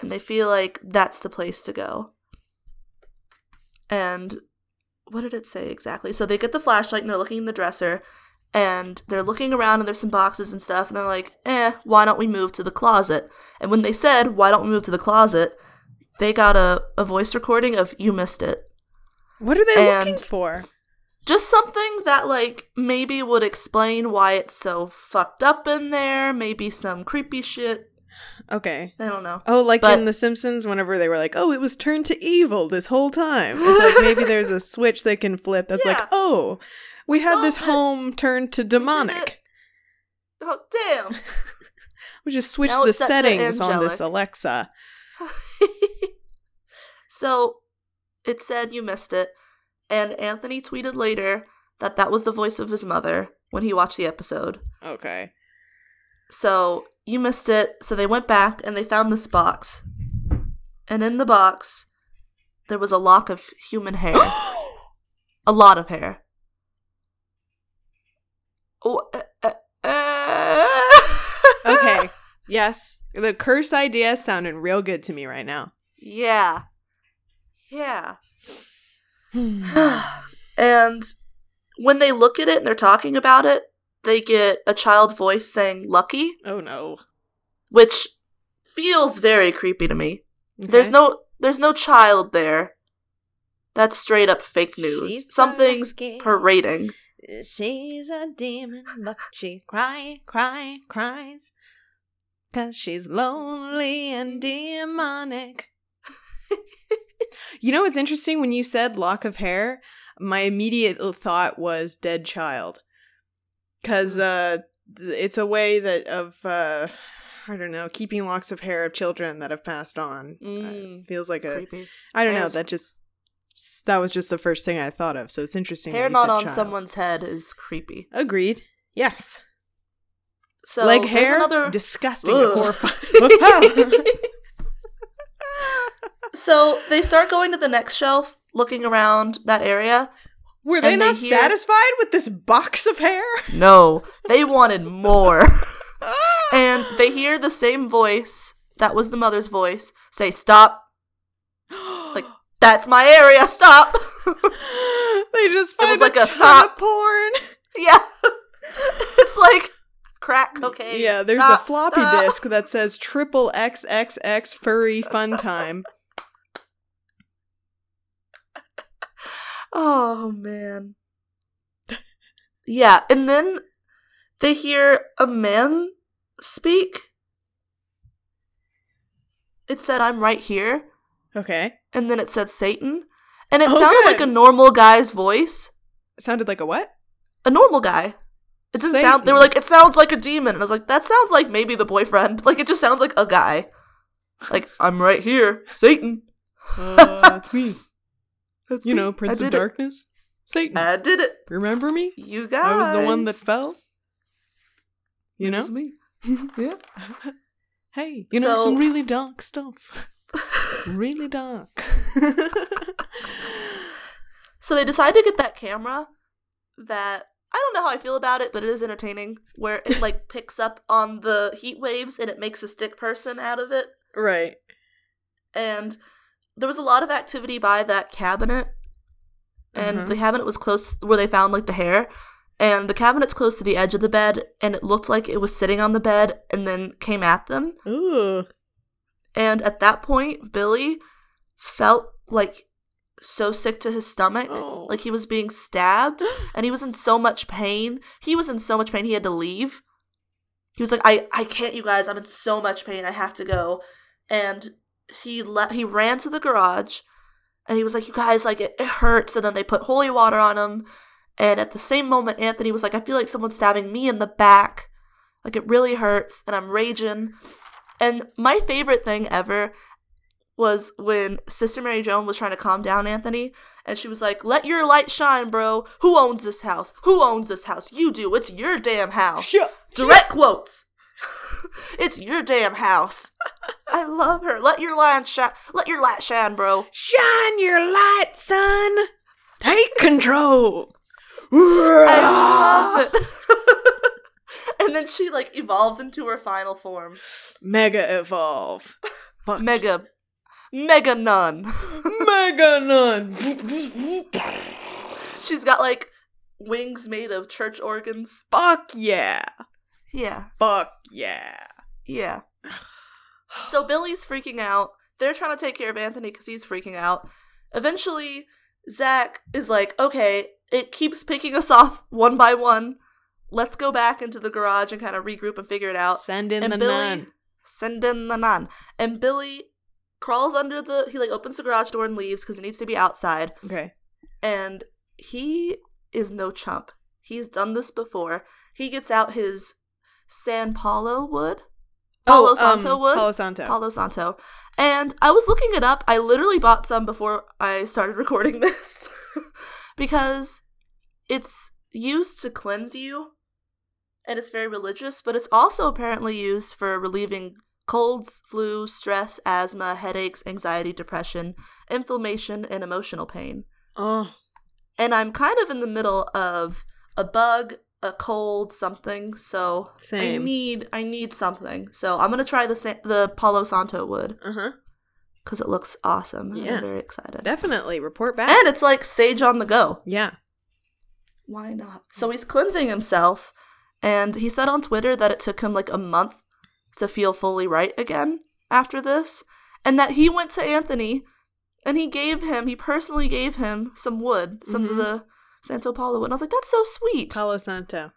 and they feel like that's the place to go and what did it say exactly so they get the flashlight and they're looking in the dresser and they're looking around and there's some boxes and stuff and they're like, "Eh, why don't we move to the closet?" And when they said, "Why don't we move to the closet?" they got a, a voice recording of "You missed it." What are they looking for? Just something that like maybe would explain why it's so fucked up in there, maybe some creepy shit. Okay. I don't know. Oh, like But- in The Simpsons, whenever they were like, "Oh, it was turned to evil this whole time." It's like maybe there's a switch they can flip. That's like, "Oh, we had this home turned to demonic." Oh damn. We just switched Now the it's set to settings on this. Alexa. so it said you missed it, and Anthony tweeted later that that was the voice of his mother when he watched the episode. Okay. So you missed it. So they went back and they found this box, and in the box there was a lock of human hair, a lot of hair. Oh, uh, uh, uh. okay. Yes. The curse idea sounding real good to me right now. Yeah. Yeah. and when they look at it and they're talking about it, they get a child's voice saying lucky, oh no. which feels very creepy to me. There's no there's no child there. That's straight up fake news. She's Something's lucky. parading. She's a demon, but she cry, cry, cries. Cause she's lonely and demonic. you know what's interesting? When you said lock of hair, my immediate thought was dead child. Cause uh it's a way that of uh I don't know, keeping locks of hair of children that have passed on. Uh, Mm. feels like a Creepy. I don't know, that just that was just the first thing I thought of. So it's interesting. Hair not on child. someone's head is creepy. Agreed. Yes. So like hair, another disgusting, horrifying. so they start going to the next shelf, looking around that area. Were they And they not hear- satisfied with this box of hair? No, they wanted more. and they hear the same voice that was the mother's voice say, Stop. That's my area, stop. they just It find was like a a stop. porn. yeah. it's like crack cocaine. Yeah, there's Stop, a floppy stop. disk that says triple XXX furry fun time. Oh, man. Yeah, and then they hear a man speak. It said, I'm right here. Okay. And then it said Satan. And it Oh, sounded like a normal guy's voice. It sounded like a what? A normal guy. It doesn't sound. They were like, it sounds like a demon. And I was like, that sounds like maybe the boyfriend. Like, it just sounds like a guy. Like, I'm right here, Satan. Uh, that's me. That's You me. know, Prince of did it. Darkness. Satan. I did it. Remember me? You guys. I was the one that fell. You know? me. yeah. Hey, you know some really dark stuff. Really dark. So they decide to get that camera that I don't know how I feel about it, but it is entertaining. Where it like picks up on the heat waves and it makes a stick person out of it. right. And there was a lot of activity by that cabinet, and Mhm. the cabinet was close where they found like the hair. And the cabinet's close to the edge of the bed, and it looked like it was sitting on the bed and then came at them. Ooh. And at that point, Billy felt like so sick to his stomach. Oh. Like he was being stabbed and he was in so much pain. He was in so much pain he had to leave. He was like, I, I can't, you guys. I'm in so much pain. I have to go. And he le- he ran to the garage and he was like, You guys, like it, it hurts. And then they put holy water on him. And at the same moment, Anthony was like, I feel like someone's stabbing me in the back. Like it really hurts. And I'm raging. And my favorite thing ever was when Sister Mary Joan was trying to calm down Anthony, and she was like, "Let your light shine, bro. Who owns this house? Who owns this house? You do. It's your damn house." Yeah. Direct quotes. it's your damn house. I love her. Let your light shine. Let your light shine, bro. Shine your light, son. Take control. I love it. and then she like evolves into her final form. Mega evolve. Fuck. Mega, mega nun. Mega nun. She's got like wings made of church organs. Fuck yeah. Yeah, Fuck yeah. yeah. So Billy's freaking out. They're trying to take care of Anthony because he's freaking out. Eventually, Zach is like, okay, it keeps picking us off one by one. Let's go back into the garage and kind of regroup and figure it out. Send in and the Billy nun. send in the nun. And Billy crawls under the he like opens the garage door and leaves because it needs to be outside. Okay. And he is no chump. He's done this before. He gets out his San Paulo wood. Palo um, Santo wood. Palo Santo. Palo Santo. And I was looking it up. I literally bought some before I started recording this because it's used to cleanse you and it's very religious, but it's also apparently used for relieving colds, flu, stress, asthma, headaches, anxiety, depression, inflammation, and emotional pain. oh, And I'm kind of in the middle of a bug, a cold, something, so Same. I need I need something. So I'm gonna try the sa- the Palo Santo wood uh huh. because it looks awesome. and Yeah. I'm very excited. Definitely report back. And it's like sage on the go. yeah. Why not? So he's cleansing himself, and he said on Twitter that it took him like a month to feel fully right again after this, and that he went to Anthony and he gave him, he personally gave him some wood, some Mhm. of the Santo Paulo wood. And I was like, that's so sweet. Palo Santo.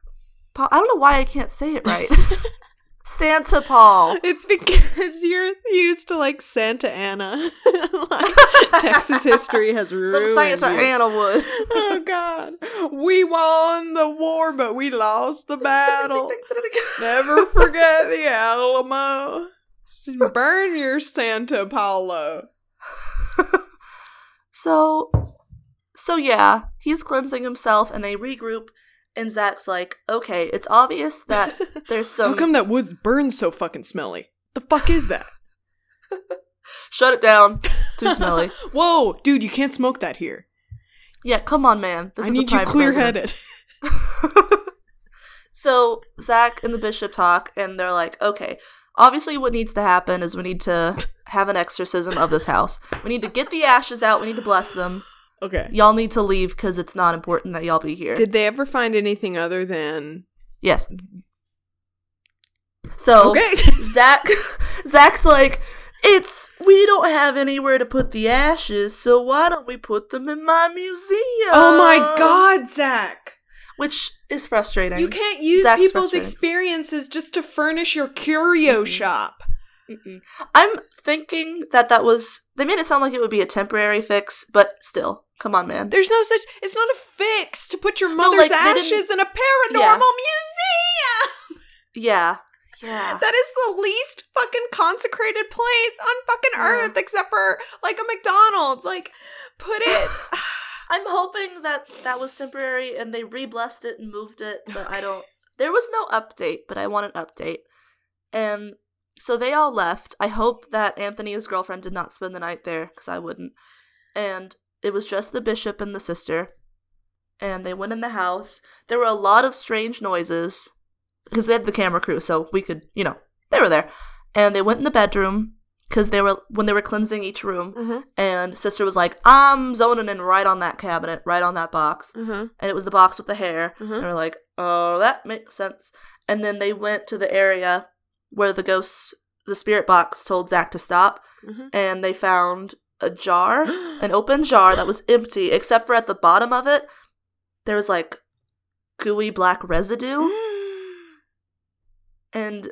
Pa- I don't know why I can't say it right. Santa Paul. It's because you're used to like Santa Ana. like, Texas history has ruined Some Santa you. Ana wood. Oh God, we won the war, but we lost the battle. Never forget the Alamo. Burn your Santa Paulo. So, so yeah, he's cleansing himself, and they regroup. And Zach's like, "Okay, it's obvious that there's some. How come that wood burns so fucking smelly? The fuck is that? Shut it down. It's too smelly. Whoa, dude, you can't smoke that here. Yeah, come on, man. This I is need you clear headed. so Zach and the bishop talk, and they're like, "Okay, obviously, what needs to happen is we need to have an exorcism of this house. We need to get the ashes out. We need to bless them. Okay. Y'all need to leave because it's not important that y'all be here." Did they ever find anything other than yes. So Okay. Zach Zach's like, it's we don't have anywhere to put the ashes, so why don't we put them in my museum? oh my god, Zach. Which is frustrating. You can't use Zach's people's experiences just to furnish your curio Mhm. shop. Mm-mm. I'm thinking that that was they made it sound like it would be a temporary fix, but still, come on, man. There's no such. It's not a fix to put your mother's like, ashes in a paranormal Yeah. museum. Yeah, yeah. That is the least fucking consecrated place on fucking Yeah. earth, except for like a McDonald's. Like, put it. I'm hoping that that was temporary and they re-blessed it and moved it, but I don't. There was no update, but I want an update. And so they all left. I hope that Anthony's girlfriend did not spend the night there, because I wouldn't. And it was just the bishop and the sister. And they went in the house. There were a lot of strange noises, because they had the camera crew, so we could, you know, they were there. And they went in the bedroom, because they were, when they were cleansing each room, uh-huh. and sister was like, I'm zoning in right on that cabinet, right on that box. Uh-huh. And it was the box with the hair. Uh-huh. And we're like, oh, that makes sense. And then they went to the area where the ghost, the spirit box told Zach to stop. And they found a jar, an open jar that was empty, except for at the bottom of it, there was like gooey black residue. And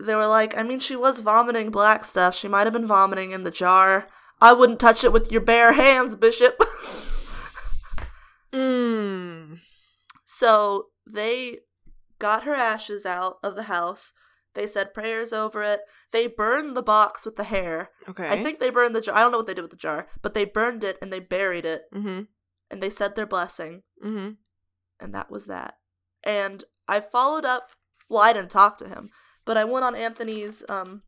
they were like, I mean, she was vomiting black stuff. She might have been vomiting in the jar. I wouldn't touch it with your bare hands, Bishop. Mm. so they got her ashes out of the house. They said prayers over it. They burned the box with the hair. Okay. I think they burned the jar. I don't know what they did with the jar, but they burned it and they buried it Mm-hmm. and they said their blessing. Mm-hmm. and that was that. And I followed up. Well, I didn't talk to him, but I went on Anthony's um,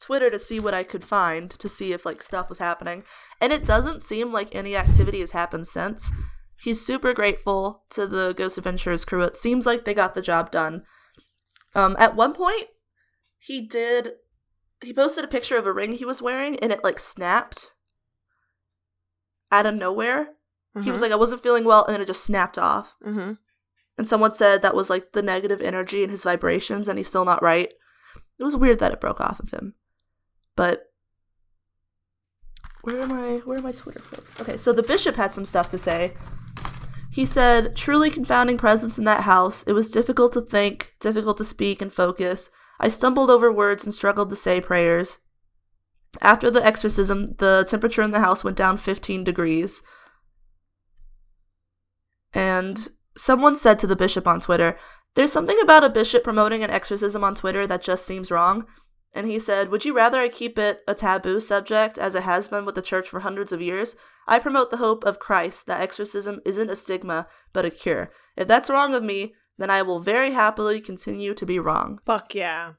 Twitter to see what I could find to see if like stuff was happening, and it doesn't seem like any activity has happened since. He's super grateful to the Ghost Adventures crew. It seems like they got the job done. Um, at one point, he did. He posted a picture of a ring he was wearing, and it like snapped out of nowhere. He was Uh-huh. like, I wasn't feeling well, and then it just snapped off. uh-huh. And someone said that was like the negative energy in his vibrations, and he's still not right. It was weird that it broke off of him. But where are my where are my Twitter quotes? Okay, so the bishop had some stuff to say. He said, truly confounding presence in that house. It was difficult to think, difficult to speak and focus. I stumbled over words and struggled to say prayers. After the exorcism, the temperature in the house went down 15 degrees. And someone said to the bishop on Twitter, There's something about a bishop promoting an exorcism on Twitter that just seems wrong. And he said, Would you rather I keep it a taboo subject, as it has been with the church for hundreds of years? I promote the hope of Christ that exorcism isn't a stigma, but a cure. If that's wrong of me, then I will very happily continue to be wrong. Fuck yeah.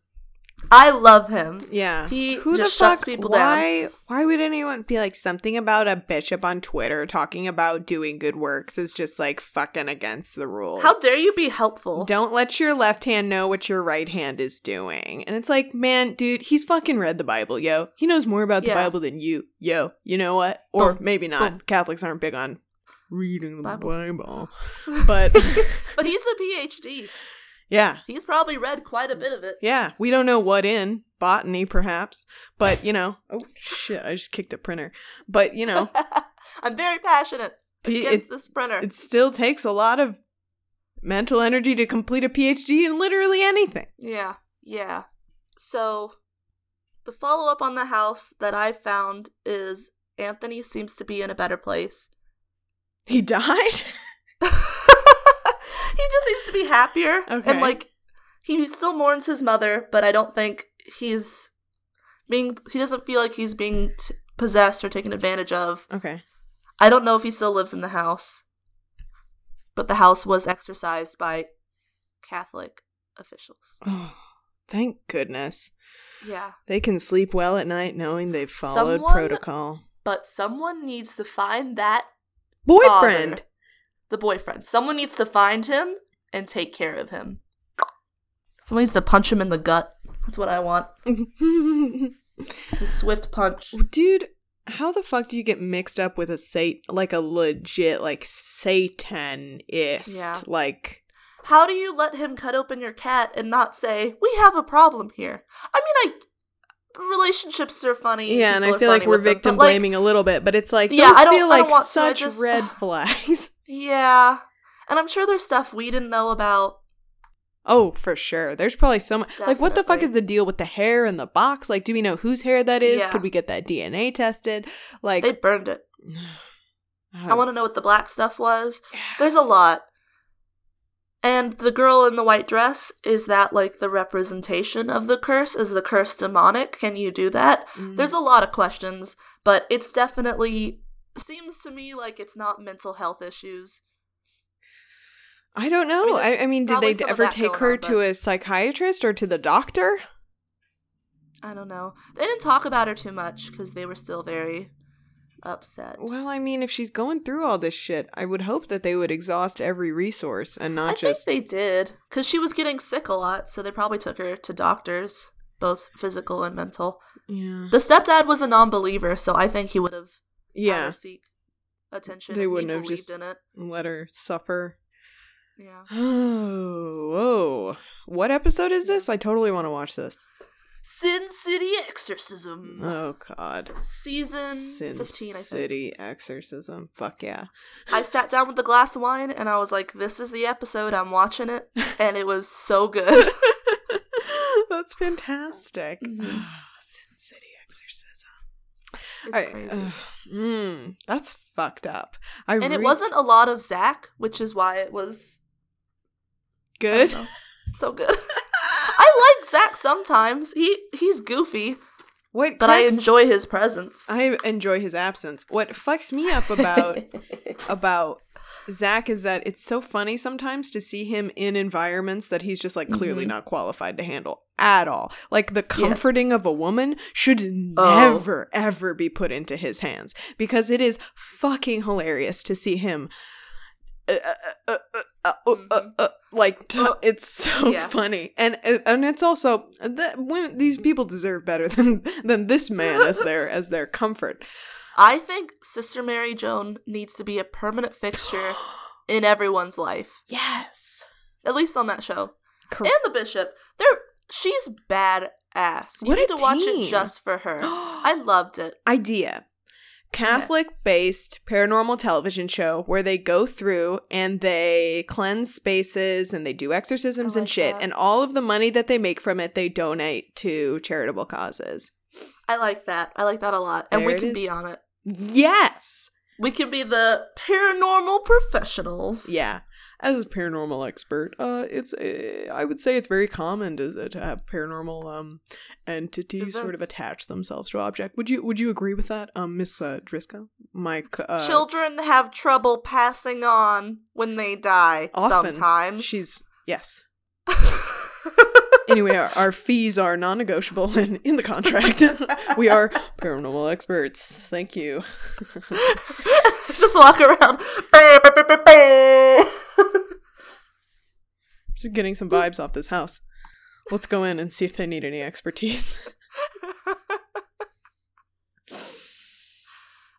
I love him. Yeah. He Who just the fuck? shuts people down. why? Why would anyone be like something about a bishop on Twitter talking about doing good works is just like fucking against the rules? How dare you be helpful? Don't let your left hand know what your right hand is doing. And it's like, man, dude, he's fucking read the Bible, yo. He knows more about the Yeah. Bible than you, yo. You know what? Or Boom. maybe not. Boom. Catholics aren't big on reading the Bible. Bible. But but he's a PhD. yeah. He's probably read quite a bit of it. Yeah, we don't know what in botany, perhaps, but you know, oh shit, I just kicked a printer. But you know, I'm very passionate P- against it, this printer. it still takes a lot of mental energy to complete a PhD in literally anything. Yeah, yeah. So, the follow up on the house that I found is Anthony seems to be in a better place. He died. he just seems to be happier. Okay. And, like, he still mourns his mother, but I don't think he's being, he doesn't feel like he's being t- possessed or taken advantage of. okay. I don't know if he still lives in the house, but the house was exorcised by Catholic officials. Oh, thank goodness. Yeah. They can sleep well at night knowing they've followed Someone- protocol. But someone needs to find that Boyfriend. father, the boyfriend. Someone needs to find him and take care of him. Someone needs to punch him in the gut. That's what I want. It's a swift punch. Dude, how the fuck do you get mixed up with a sat like a legit like satanist? Yeah. Like How do you let him cut open your cat and not say, "We have a problem here"? I mean, I relationships are funny. Yeah, and I feel like we're with them, victim like, blaming a little bit, but it's like Yeah, I don't- feel I don't like want to, such just- red flags. Yeah, and I'm sure there's stuff we didn't know about. oh, for sure. There's probably so much. Like, what the fuck is the deal with the hair in the box? Like, do we know whose hair that is? Yeah. Could we get that DNA tested? Like, They burned it. I want to know what the black stuff was. Yeah. There's a lot. And the girl in the white dress, is that like the representation of the curse? Is the curse demonic? Can you do that? Mm. There's a lot of questions, but it's definitely seems to me like it's not mental health issues. I don't know. mean, I, I mean, did they ever take her on, to a psychiatrist or to the doctor? I don't know. They didn't talk about her too much because they were still very upset. Well, I mean, if she's going through all this shit, I would hope that they would exhaust every resource and I not just. think they did because she was getting sick a lot, so they probably took her to doctors, both physical and mental. Yeah. The stepdad was a non-believer, so I think he would have Yeah. her seek attention. They wouldn't have just- in it. Let her suffer. Yeah. Oh, whoa. What episode is this? I totally want to watch this. Sin City Exorcism, Oh, God. season Sin fifteen. I think. City Exorcism. Fuck yeah. I sat down with a glass of wine and I was like, "This is the episode. I'm watching it," and it was so good. That's fantastic. Mhm. Sin City Exorcism. It's All right. crazy. mm, that's fucked up. I and it wasn't a lot of Zach, which is why it was good. so good. I like Zach sometimes. He he's goofy, What but I enjoy his presence. I enjoy his absence. What fucks me up about about Zach is that it's so funny sometimes to see him in environments that he's just like clearly Mhm. not qualified to handle at all. Like the Yes. comforting of a woman should Oh. never ever be put into his hands because it is fucking hilarious to see him. Uh, uh, uh, like t- it's so yeah. funny and uh, and it's also that women these people deserve better than than this man as their as their comfort I think Sister Mary Joan needs to be a permanent fixture in everyone's life. yes. At least on that show. Cor- And the bishop. They're she's badass. You What need to watch it just for her. I loved it. idea catholic based paranormal television show where they go through and they cleanse spaces and they do exorcisms I and shit that. and all of the money that they make from it they donate to charitable causes I like that. I like that a lot. And we can is. be on it. yes We can be the paranormal professionals. yeah as a paranormal expert uh it's uh, i would say it's very common to, to have paranormal um entities sort of attach themselves to object would you would you agree with that um miss uh, driscoll my uh, Children have trouble passing on when they die Often. sometimes. she's yes anyway, our, our fees are non-negotiable and in the contract. we are paranormal experts. Thank you. just walk around. Just getting some vibes off this house. Let's go in and see if they need any expertise.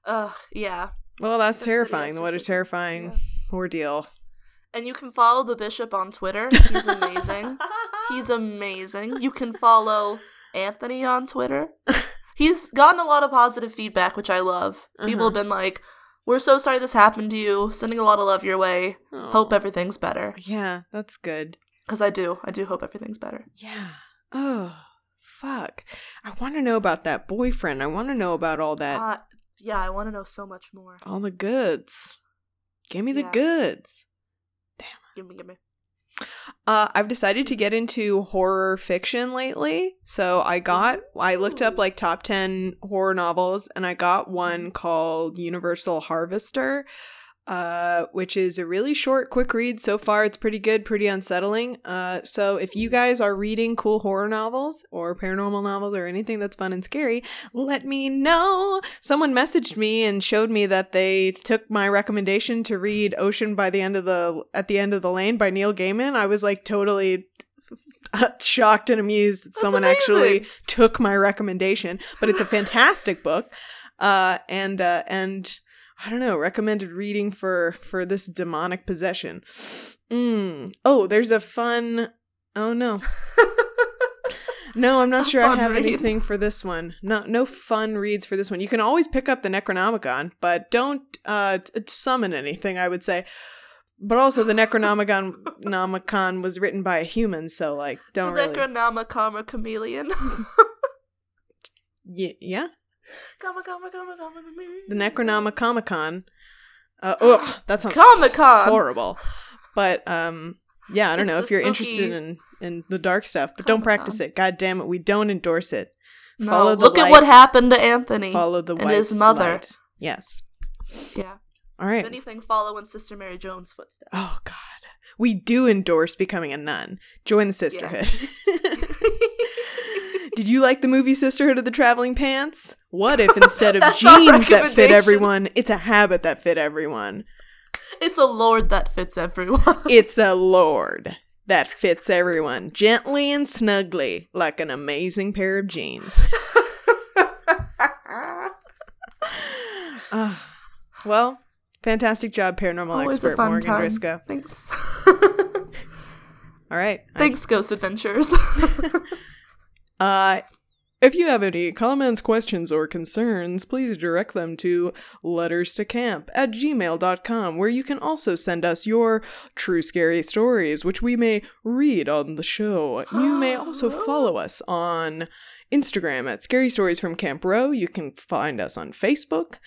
Ugh, yeah. Well, that's terrifying. What a terrifying Yeah. ordeal. And you can follow the bishop on Twitter. He's amazing. He's amazing. You can follow Anthony on Twitter. He's gotten a lot of positive feedback, which I love. People uh-huh. have been like, "We're so sorry this happened to you. Sending a lot of love your way. Hope everything's better." Yeah, that's good. Because I do. I do hope everything's better. Yeah. Oh, fuck. I want to know about that boyfriend. I want to know about all that, Uh, yeah, I want to know so much more. all the goods. Give me the Yeah. goods. Damn. Give me, give me. Uh, I've decided to get into horror fiction lately. So I got, I looked up like top 10 horror novels and I got one called Universal Harvester, uh, which is a really short, quick read. So far, it's pretty good, pretty unsettling. Uh, so if you guys are reading cool horror novels or paranormal novels or anything that's fun and scary, let me know. Someone messaged me and showed me that they took my recommendation to read Ocean by the end of the at the end of the lane by Neil Gaiman. I was like totally shocked and amused that That's someone actually took my recommendation, but it's a fantastic book. Uh and uh and I don't know, recommended reading for for this demonic possession. Mm. Oh, there's a fun Oh no. No, I'm not A sure I have read. anything for this one. No, no fun reads for this one. You can always pick up the Necronomicon, but don't uh, summon anything. I would say, but also the Necronomicon Nomicon was written by a human, so like don't the really. Necronomicon chameleon. Ye- yeah, Comma, comma, comma, comma, the Necronomicon. Uh, ugh, that sounds Comic Con. horrible. But um, yeah, I don't It's know the if you're interested spooky in in the dark stuff, but don't practice it. God damn it, we don't endorse it. No, Follow the look at what light. happened to Anthony. Follow the and white his mother. light. Yes. Yeah. All right. If anything, follow in Sister Mary Joan's footsteps. Oh God, we do endorse becoming a nun. Join the sisterhood. Did you like the movie Sisterhood of the Traveling Pants? What if instead of jeans that fit everyone, it's a habit that fit everyone? It's a lord that fits everyone. It's a lord that fits everyone gently and snugly, like an amazing pair of jeans. Ah, well, fantastic job, paranormal Always expert Morgan time. Thanks. All right, I- Thanks, Ghost Adventures. Uh, if you have any comments, questions, or concerns, please direct them to letters to camp at gmail.com, where you can also send us your true scary stories, which we may read on the show. You may also follow us on Instagram at Scary Stories from Camp Row. You can find us on Facebook.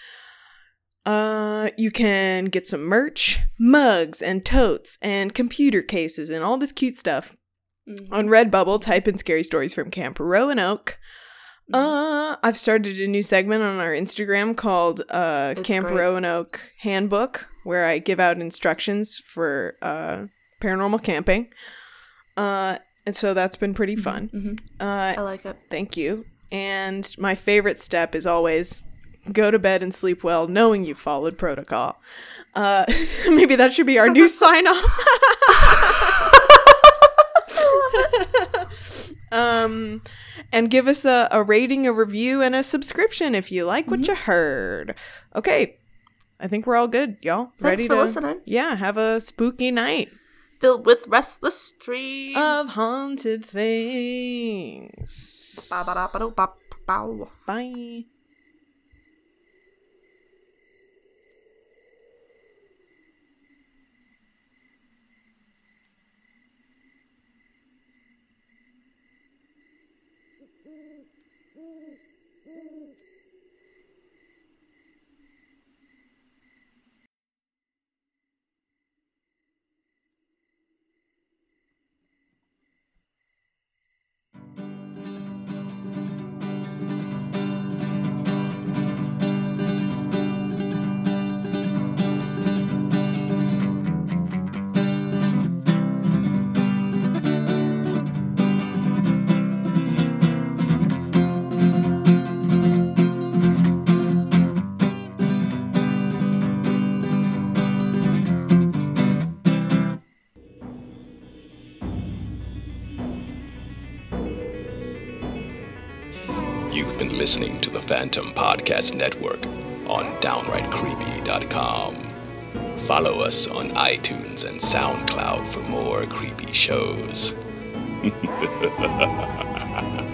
Uh, you can get some merch, mugs, and totes, and computer cases, and all this cute stuff Mhm. on Redbubble, type in scary stories from Camp Roanoke. Mm-hmm. Uh, I've started a new segment on our Instagram called uh, Camp great. Roanoke Handbook, where I give out instructions for uh, paranormal camping. Uh, and so that's been pretty fun. Mhm. I Uh, like it. thank you. And my favorite step is always go to bed and sleep well, knowing you followed protocol. Uh, maybe that should be our new sign off. um and give us a, a rating, a review, and a subscription if you like what Mm-hmm. you heard. Okay. I think we're all good, y'all. Thanks Ready for to listening. Yeah, have a spooky night Filled with restless dreams. of haunted things. Bye. Listening to the Phantom Podcast Network on DownrightCreepy.com. Follow us on iTunes and SoundCloud for more creepy shows.